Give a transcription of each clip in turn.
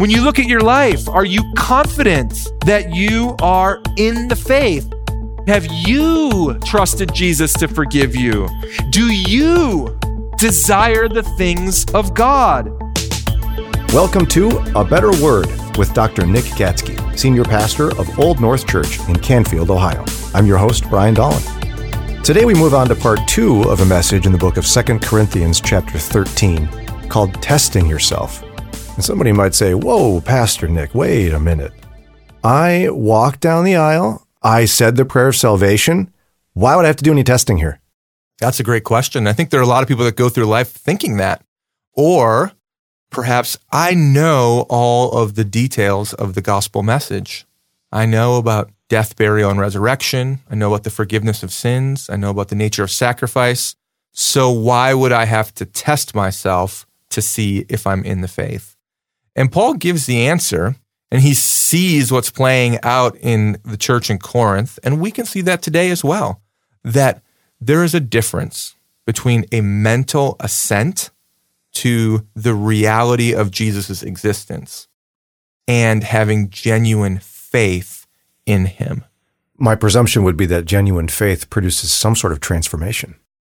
When you look at your life, are you confident that you are in the faith? Have you trusted Jesus to forgive you? Do you desire the things of God? Welcome to A Better Word with Dr. Nick Gatsky, Senior Pastor of Old North Church in Canfield, Ohio. I'm your host, Brian Dolan. Today we move on to part two of a message in the book of 2 Corinthians, chapter 13, called Testing Yourself. And somebody might say, Whoa, Pastor Nick, wait a minute. I walked down the aisle, I said the prayer of salvation. Why would I have to do any testing here? That's a great question. I think there are a lot of people that go through life thinking that. Or perhaps I know all of the details of the gospel message. I know about death, burial, and resurrection. I know about the forgiveness of sins. I know about the nature of sacrifice. So why would I have to test myself to see if I'm in the faith? And Paul gives the answer and he sees what's playing out in the church in Corinth. And we can see that today as well, that there is a difference between a mental assent to the reality of Jesus' existence and having genuine faith in him. My presumption would be that genuine faith produces some sort of transformation.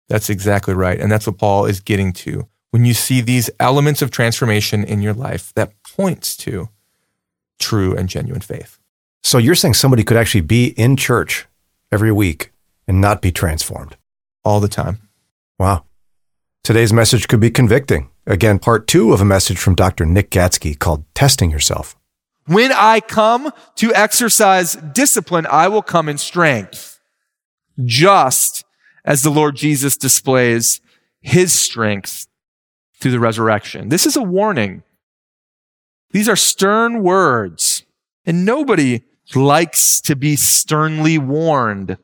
That's exactly right. And that's what Paul is getting to. When you see these elements of transformation in your life, that points to true and genuine faith. So you're saying somebody could actually be in church every week and not be transformed? All the time. Wow. Today's message could be convicting. Again, part two of a message from Dr. Nick Gatsky called Testing Yourself. When I come to exercise discipline, I will come in strength, just as the Lord Jesus displays his strength through the resurrection. This is a warning. These are stern words, and nobody likes to be sternly warned.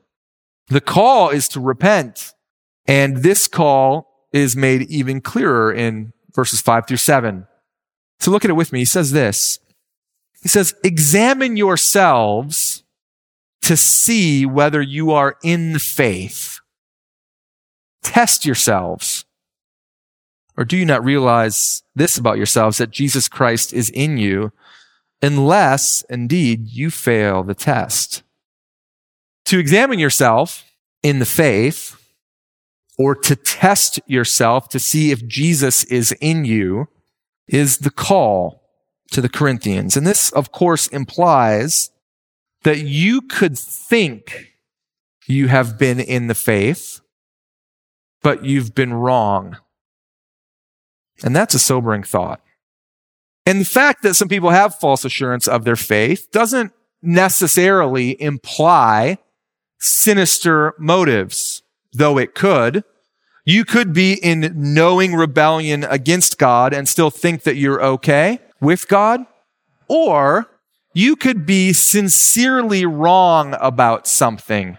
The call is to repent, and this call is made even clearer in verses five through seven. So look at it with me. He says this. He says, examine yourselves to see whether you are in faith. Test yourselves. Or do you not realize this about yourselves that Jesus Christ is in you unless indeed you fail the test? To examine yourself in the faith or to test yourself to see if Jesus is in you is the call to the Corinthians. And this, of course, implies that you could think you have been in the faith, but you've been wrong. And that's a sobering thought. And the fact that some people have false assurance of their faith doesn't necessarily imply sinister motives, though it could. You could be in knowing rebellion against God and still think that you're okay with God, or you could be sincerely wrong about something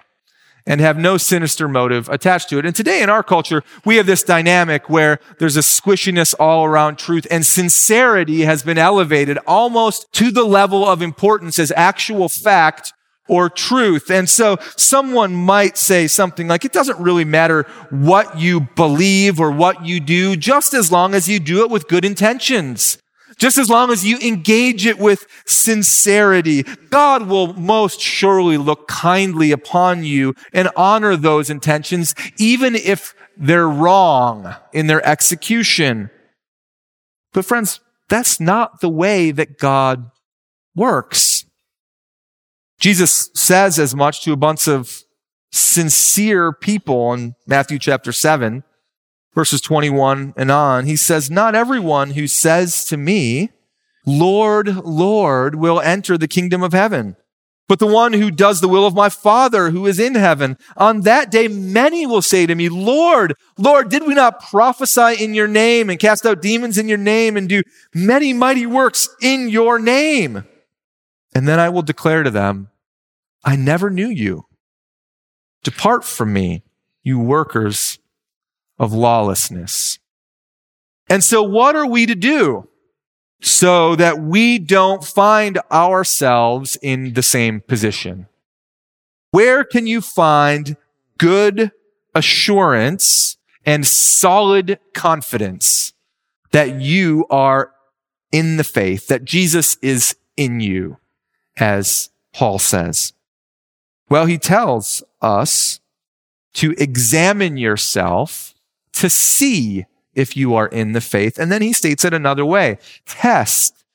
and have no sinister motive attached to it. And today in our culture, we have this dynamic where there's a squishiness all around truth and sincerity has been elevated almost to the level of importance as actual fact or truth. And so someone might say something like, it doesn't really matter what you believe or what you do, just as long as you do it with good intentions. Just as long as you engage it with sincerity, God will most surely look kindly upon you and honor those intentions, even if they're wrong in their execution. But friends, that's not the way that God works. Jesus says as much to a bunch of sincere people in Matthew chapter 7 verses 21 and on, he says, Not everyone who says to me, Lord, Lord, will enter the kingdom of heaven, but the one who does the will of my Father who is in heaven. On that day, many will say to me, Lord, Lord, did we not prophesy in your name and cast out demons in your name and do many mighty works in your name? And then I will declare to them, I never knew you. Depart from me, you workers of lawlessness. And so what are we to do so that we don't find ourselves in the same position? Where can you find good assurance and solid confidence that you are in the faith, that Jesus is in you, as Paul says? Well, he tells us to examine yourself to see if you are in the faith. And then he states it another way. Test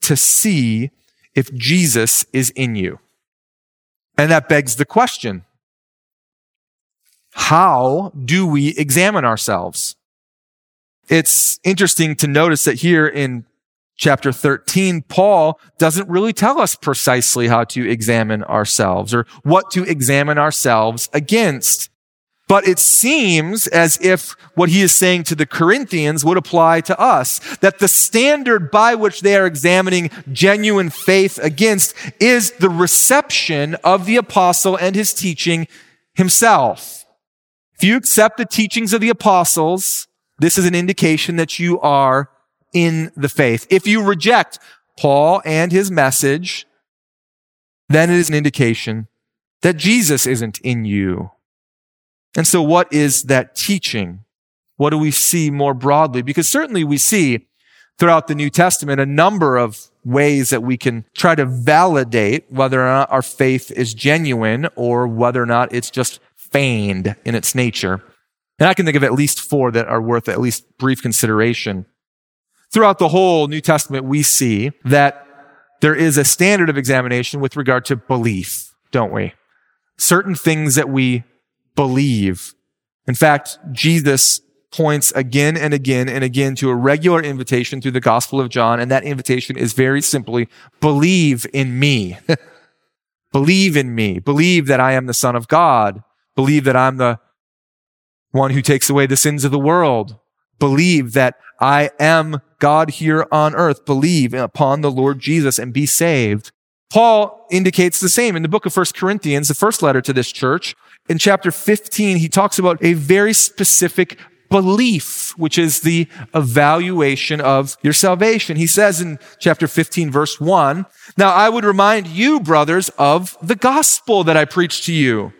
to see if Jesus is in you. And that begs the question. How do we examine ourselves? It's interesting to notice that here in chapter 13, Paul doesn't really tell us precisely how to examine ourselves or what to examine ourselves against. But it seems as if what he is saying to the Corinthians would apply to us, that the standard by which they are examining genuine faith against is the reception of the apostle and his teaching himself. If you accept the teachings of the apostles, this is an indication that you are in the faith. If you reject Paul and his message, then it is an indication that Jesus isn't in you. And so what is that teaching? What do we see more broadly? Because certainly we see throughout the New Testament a number of ways that we can try to validate whether or not our faith is genuine or whether or not it's just feigned in its nature. And I can think of at least four that are worth at least brief consideration. Throughout the whole New Testament, we see that there is a standard of examination with regard to belief, don't we? Certain things that we believe. In fact, Jesus points again and again and again to a regular invitation through the Gospel of John, and that invitation is very simply believe in me. believe in me. Believe that I am the Son of God. Believe that I'm the one who takes away the sins of the world. Believe that I am God here on earth. Believe upon the Lord Jesus and be saved. Paul indicates the same in the book of First Corinthians, the first letter to this church. In chapter 15, he talks about a very specific belief, which is the evaluation of your salvation. He says in chapter 15, verse 1, Now I would remind you, brothers, of the gospel that I preached to you,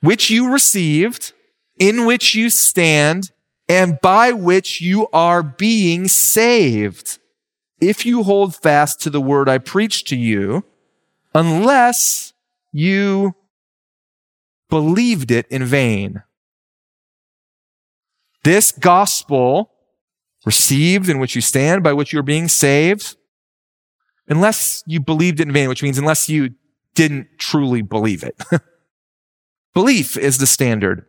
which you received, in which you stand, and by which you are being saved, if you hold fast to the word I preached to you, unless you believed it in vain. This gospel received in which you stand, by which you are being saved, unless you believed it in vain, which means unless you didn't truly believe it. Belief is the standard.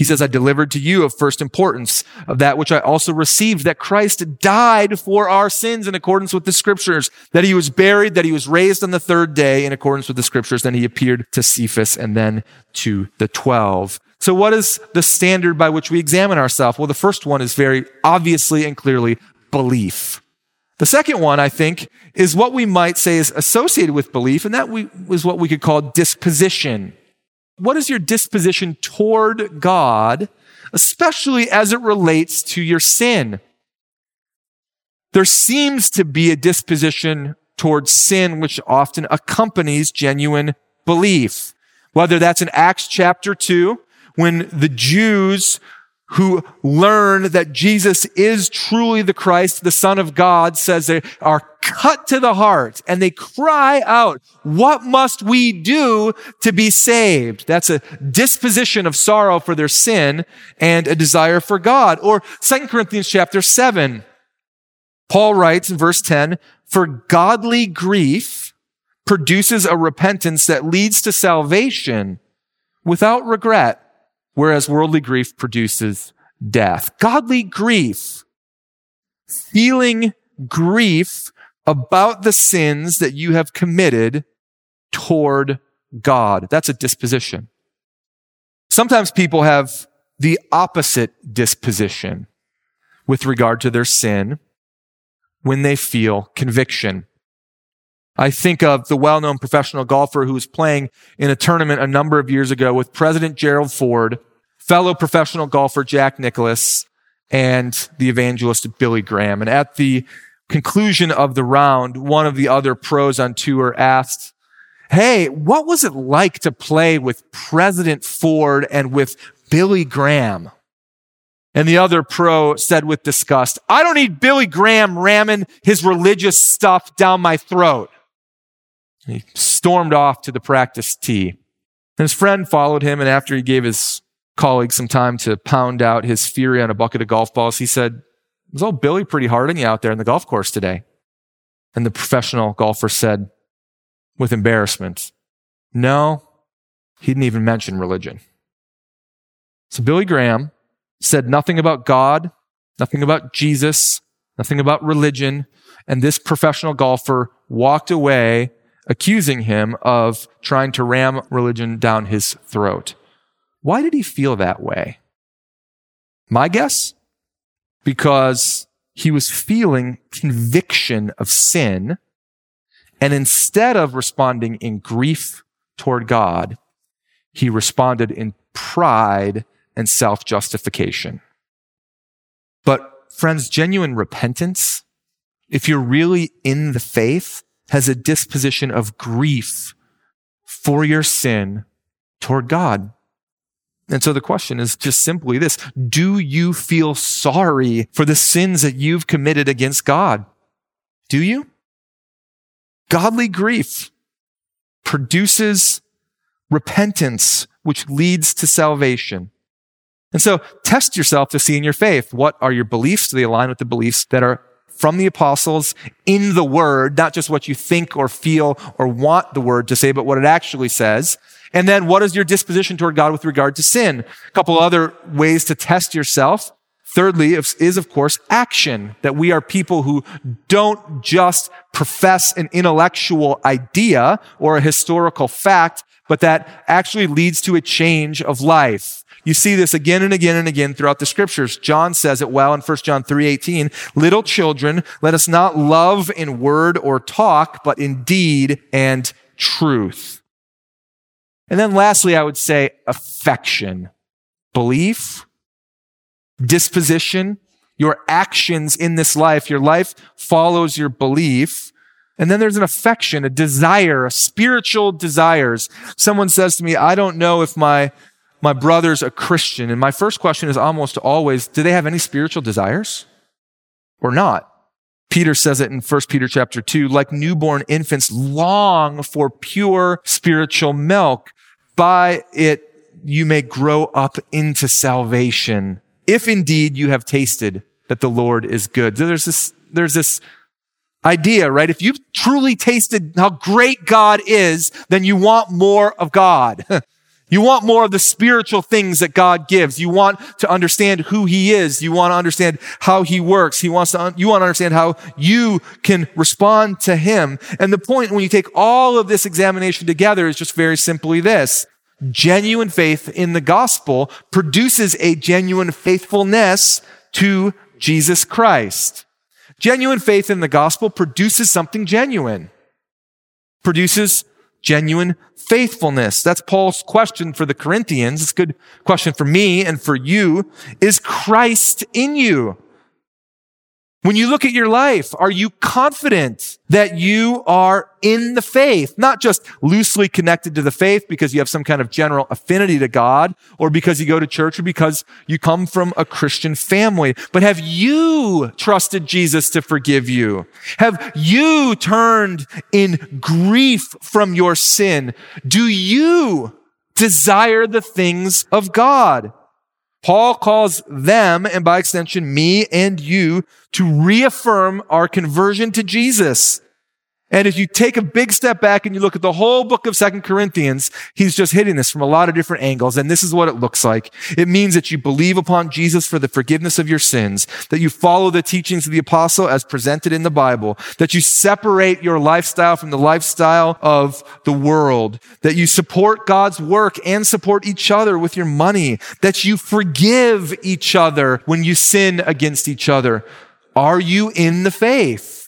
He says, I delivered to you of first importance of that which I also received, that Christ died for our sins in accordance with the scriptures, that he was buried, that he was raised on the third day in accordance with the scriptures. Then he appeared to Cephas and then to the twelve. So what is the standard by which we examine ourselves? Well, the first one is very obviously and clearly belief. The second one, I think, is what we might say is associated with belief, and that we, is what we could call disposition what is your disposition toward God, especially as it relates to your sin? There seems to be a disposition towards sin which often accompanies genuine belief. Whether that's in Acts chapter 2, when the Jews who learn that Jesus is truly the Christ, the Son of God, says they are cut to the heart and they cry out, what must we do to be saved? That's a disposition of sorrow for their sin and a desire for God. Or 2 Corinthians chapter 7, Paul writes in verse 10, for godly grief produces a repentance that leads to salvation without regret whereas worldly grief produces death. Godly grief, feeling grief about the sins that you have committed toward God. That's a disposition. Sometimes people have the opposite disposition with regard to their sin when they feel conviction. I think of the well-known professional golfer who was playing in a tournament a number of years ago with President Gerald Ford, fellow professional golfer Jack Nicklaus, and the evangelist Billy Graham. And at the conclusion of the round, one of the other pros on tour asked, Hey, what was it like to play with President Ford and with Billy Graham? And the other pro said with disgust, I don't need Billy Graham ramming his religious stuff down my throat. He stormed off to the practice tee. And his friend followed him, and after he gave his colleague some time to pound out his fury on a bucket of golf balls, he said, Was old Billy pretty hard on you out there in the golf course today? And the professional golfer said, with embarrassment, No, he didn't even mention religion. So Billy Graham said nothing about God, nothing about Jesus, nothing about religion, and this professional golfer walked away accusing him of trying to ram religion down his throat. Why did he feel that way? My guess? Because he was feeling conviction of sin. And instead of responding in grief toward God, he responded in pride and self justification. But friends, genuine repentance, if you're really in the faith, has a disposition of grief for your sin toward God. And so the question is just simply this. Do you feel sorry for the sins that you've committed against God? Do you? Godly grief produces repentance, which leads to salvation. And so test yourself to see in your faith, what are your beliefs? Do they align with the beliefs that are from the apostles in the word, not just what you think or feel or want the word to say, but what it actually says. And then what is your disposition toward God with regard to sin? A couple other ways to test yourself. Thirdly, is of course action, that we are people who don't just profess an intellectual idea or a historical fact, but that actually leads to a change of life. You see this again and again and again throughout the scriptures. John says it well in 1 John 3:18, "Little children, let us not love in word or talk, but in deed and truth." And then lastly, I would say affection, belief, disposition, your actions in this life. Your life follows your belief. And then there's an affection, a desire, a spiritual desires. Someone says to me, I don't know if my, my brother's a Christian. And my first question is almost always, do they have any spiritual desires or not? Peter says it in 1 Peter chapter 2, like newborn infants long for pure spiritual milk. By it, you may grow up into salvation. If indeed you have tasted that the Lord is good. So there's this, there's this idea, right? If you've truly tasted how great God is, then you want more of God. you want more of the spiritual things that God gives. You want to understand who he is. You want to understand how he works. He wants to, you want to understand how you can respond to him. And the point when you take all of this examination together is just very simply this. Genuine faith in the gospel produces a genuine faithfulness to Jesus Christ. Genuine faith in the gospel produces something genuine, produces genuine faithfulness. That's Paul's question for the Corinthians. It's a good question for me and for you. Is Christ in you? When you look at your life, are you confident that you are in the faith? Not just loosely connected to the faith because you have some kind of general affinity to God or because you go to church or because you come from a Christian family, but have you trusted Jesus to forgive you? Have you turned in grief from your sin? Do you desire the things of God? Paul calls them, and by extension, me and you, to reaffirm our conversion to Jesus. And if you take a big step back and you look at the whole book of Second Corinthians, he's just hitting this from a lot of different angles. And this is what it looks like. It means that you believe upon Jesus for the forgiveness of your sins, that you follow the teachings of the apostle as presented in the Bible, that you separate your lifestyle from the lifestyle of the world, that you support God's work and support each other with your money, that you forgive each other when you sin against each other. Are you in the faith?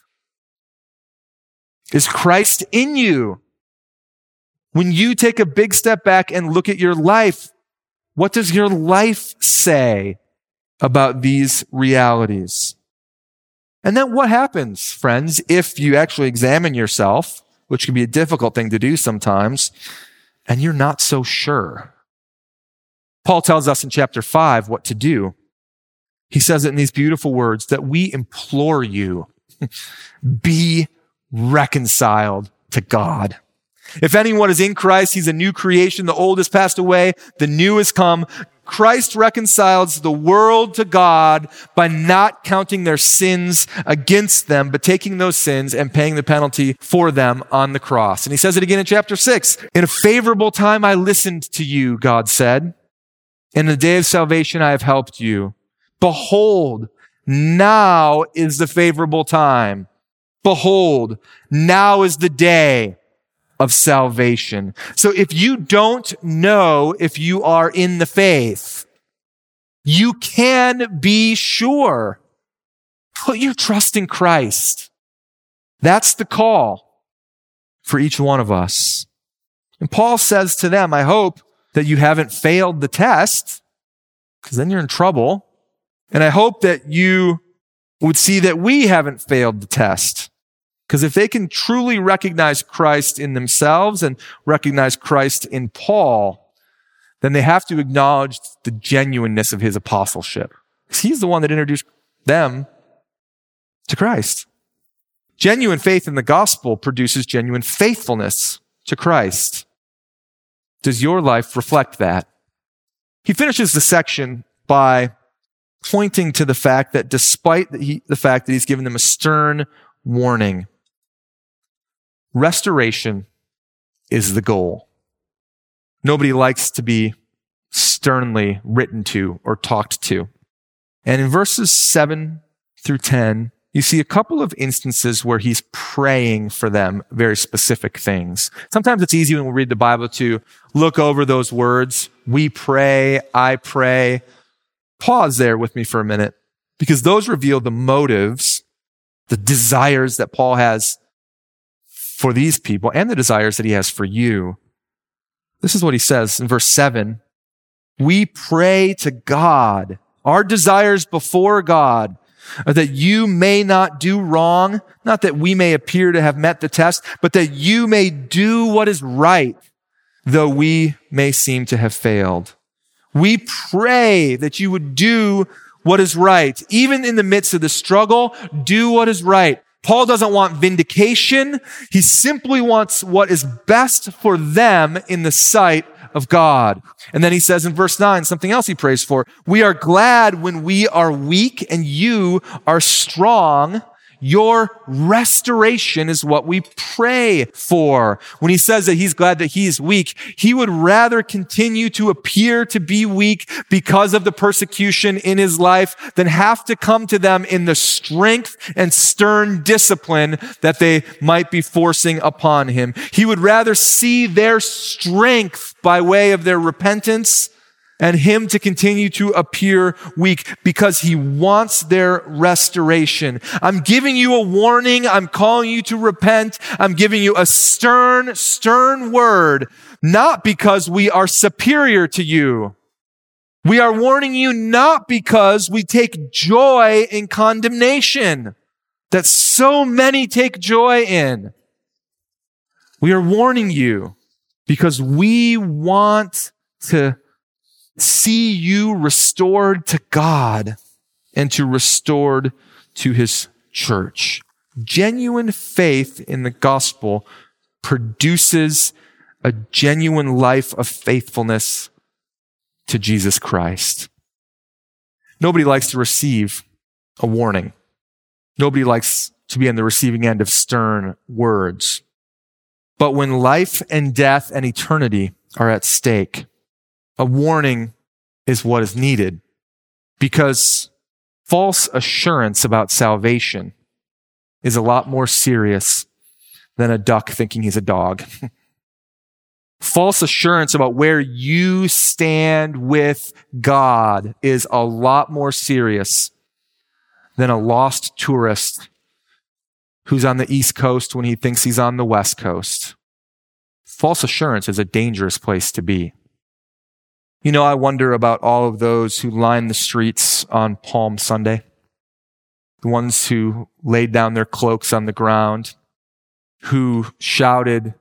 Is Christ in you? When you take a big step back and look at your life, what does your life say about these realities? And then what happens, friends, if you actually examine yourself, which can be a difficult thing to do sometimes, and you're not so sure? Paul tells us in chapter five what to do. he says it in these beautiful words that we implore you, be reconciled to God. If anyone is in Christ, he's a new creation. The old has passed away. The new has come. Christ reconciles the world to God by not counting their sins against them, but taking those sins and paying the penalty for them on the cross. And he says it again in chapter six. In a favorable time, I listened to you, God said. In the day of salvation, I have helped you. Behold, now is the favorable time. Behold, now is the day of salvation. So if you don't know if you are in the faith, you can be sure. Put your trust in Christ. That's the call for each one of us. And Paul says to them, I hope that you haven't failed the test, because then you're in trouble. And I hope that you would see that we haven't failed the test. Because if they can truly recognize Christ in themselves and recognize Christ in Paul, then they have to acknowledge the genuineness of his apostleship. Because he's the one that introduced them to Christ. Genuine faith in the gospel produces genuine faithfulness to Christ. Does your life reflect that? He finishes the section by pointing to the fact that despite the, he, the fact that he's given them a stern warning, Restoration is the goal. Nobody likes to be sternly written to or talked to. And in verses 7 through 10, you see a couple of instances where he's praying for them very specific things. Sometimes it's easy when we read the Bible to look over those words. We pray, I pray. Pause there with me for a minute because those reveal the motives, the desires that Paul has for these people and the desires that he has for you. This is what he says in verse 7. We pray to God, our desires before God, that you may not do wrong, not that we may appear to have met the test, but that you may do what is right, though we may seem to have failed. We pray that you would do what is right. Even in the midst of the struggle, do what is right. Paul doesn't want vindication. He simply wants what is best for them in the sight of God. And then he says in verse 9, something else he prays for. We are glad when we are weak and you are strong. Your restoration is what we pray for. When he says that he's glad that he's weak, he would rather continue to appear to be weak because of the persecution in his life than have to come to them in the strength and stern discipline that they might be forcing upon him. He would rather see their strength by way of their repentance and him to continue to appear weak because he wants their restoration. I'm giving you a warning. I'm calling you to repent. I'm giving you a stern, stern word, not because we are superior to you. We are warning you not because we take joy in condemnation that so many take joy in. We are warning you because we want to see you restored to God and to restored to his church. Genuine faith in the gospel produces a genuine life of faithfulness to Jesus Christ. Nobody likes to receive a warning. Nobody likes to be on the receiving end of stern words. But when life and death and eternity are at stake, a warning is what is needed because false assurance about salvation is a lot more serious than a duck thinking he's a dog. false assurance about where you stand with God is a lot more serious than a lost tourist who's on the East Coast when he thinks he's on the West Coast. False assurance is a dangerous place to be. You know, I wonder about all of those who lined the streets on Palm Sunday, the ones who laid down their cloaks on the ground, who shouted,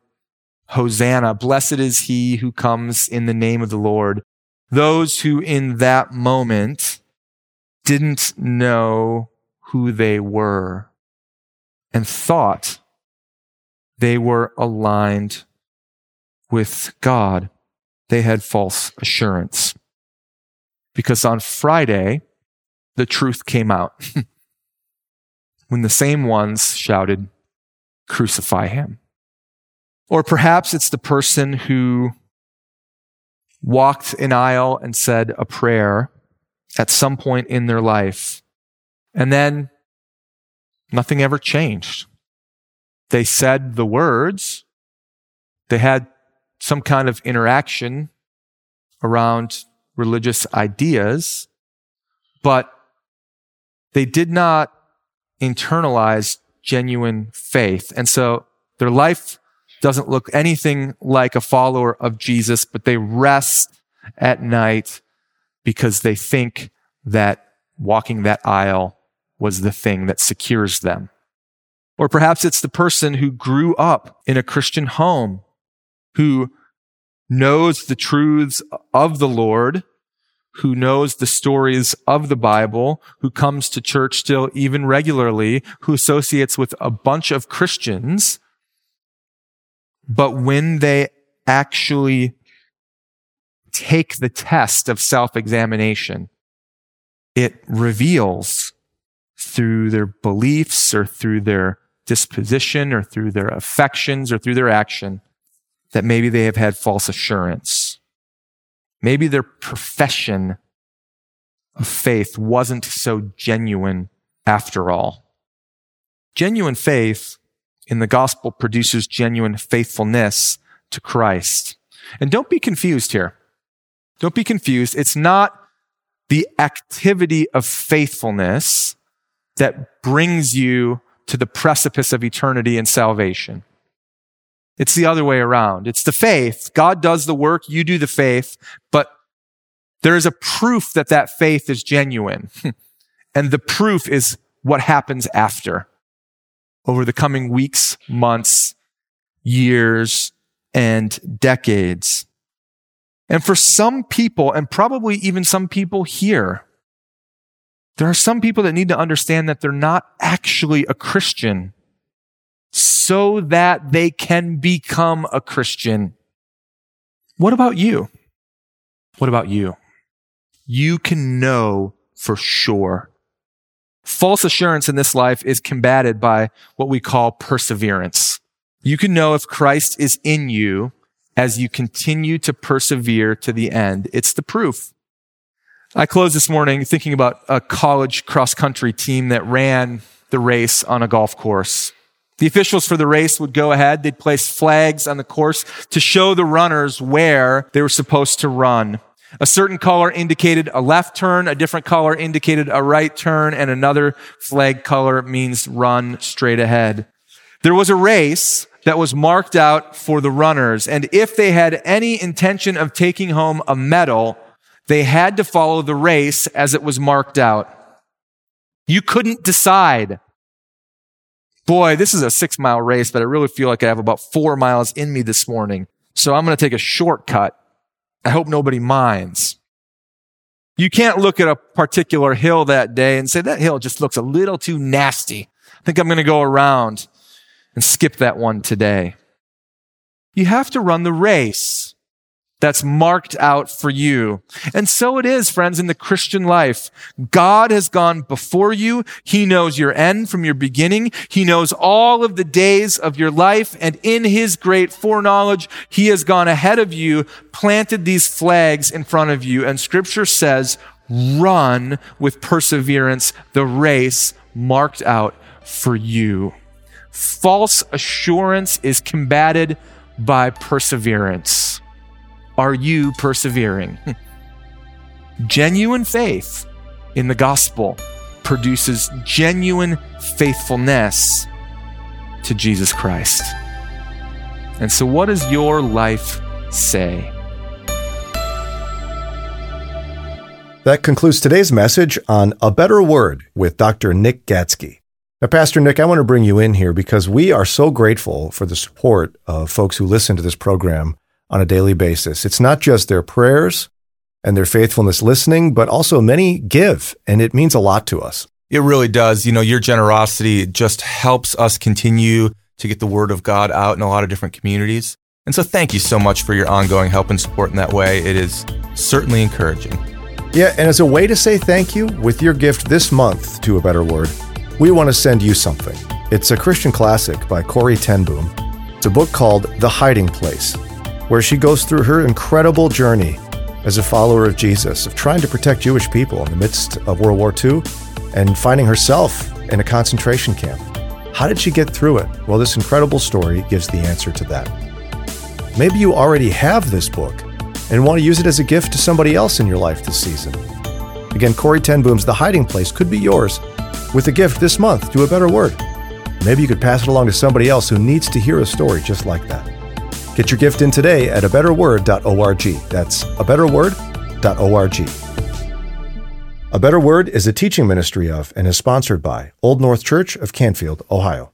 Hosanna, blessed is he who comes in the name of the Lord. Those who in that moment didn't know who they were and thought they were aligned with God. They had false assurance. Because on Friday, the truth came out when the same ones shouted, Crucify him. Or perhaps it's the person who walked an aisle and said a prayer at some point in their life, and then nothing ever changed. They said the words, they had some kind of interaction around religious ideas, but they did not internalize genuine faith. And so their life doesn't look anything like a follower of Jesus, but they rest at night because they think that walking that aisle was the thing that secures them. Or perhaps it's the person who grew up in a Christian home, who knows the truths of the Lord, who knows the stories of the Bible, who comes to church still even regularly, who associates with a bunch of Christians. But when they actually take the test of self-examination, it reveals through their beliefs or through their disposition or through their affections or through their action that maybe they have had false assurance. Maybe their profession of faith wasn't so genuine after all. Genuine faith in the gospel produces genuine faithfulness to Christ. And don't be confused here. Don't be confused. It's not the activity of faithfulness that brings you to the precipice of eternity and salvation. It's the other way around. It's the faith. God does the work, you do the faith, but there is a proof that that faith is genuine. and the proof is what happens after over the coming weeks, months, years, and decades. And for some people, and probably even some people here, there are some people that need to understand that they're not actually a Christian so that they can become a Christian. What about you? What about you? You can know for sure. False assurance in this life is combated by what we call perseverance. You can know if Christ is in you as you continue to persevere to the end. It's the proof. I closed this morning thinking about a college cross country team that ran the race on a golf course. The officials for the race would go ahead. They'd place flags on the course to show the runners where they were supposed to run. A certain color indicated a left turn, a different color indicated a right turn, and another flag color means run straight ahead. There was a race that was marked out for the runners, and if they had any intention of taking home a medal, they had to follow the race as it was marked out. You couldn't decide boy, this is a six mile race, but I really feel like I have about four miles in me this morning. So I'm going to take a shortcut. I hope nobody minds. You can't look at a particular hill that day and say that hill just looks a little too nasty. I think I'm going to go around and skip that one today. You have to run the race that's marked out for you. And so it is, friends, in the Christian life. God has gone before you. He knows your end from your beginning. He knows all of the days of your life. And in his great foreknowledge, he has gone ahead of you, planted these flags in front of you. And scripture says, run with perseverance the race marked out for you. False assurance is combated by perseverance. Are you persevering? genuine faith in the gospel produces genuine faithfulness to Jesus Christ. And so, what does your life say? That concludes today's message on A Better Word with Dr. Nick Gatsky. Now, Pastor Nick, I want to bring you in here because we are so grateful for the support of folks who listen to this program on a daily basis. It's not just their prayers, and their faithfulness listening, but also many give, and it means a lot to us. It really does. You know, your generosity just helps us continue to get the word of God out in a lot of different communities. And so thank you so much for your ongoing help and support in that way. It is certainly encouraging. Yeah, and as a way to say thank you, with your gift this month to A Better Word, we want to send you something. It's a Christian classic by Corrie ten Boom. It's a book called The Hiding Place, where she goes through her incredible journey as a follower of Jesus, of trying to protect Jewish people in the midst of World War II and finding herself in a concentration camp. How did she get through it? Well, this incredible story gives the answer to that. Maybe you already have this book and want to use it as a gift to somebody else in your life this season. Again, Corrie ten Boom's The Hiding Place could be yours with a gift this month to a better word. Maybe you could pass it along to somebody else who needs to hear a story just like that. Get your gift in today at abetterword.org. That's abetterword.org. A Better Word is a teaching ministry of and is sponsored by Old North Church of Canfield, Ohio.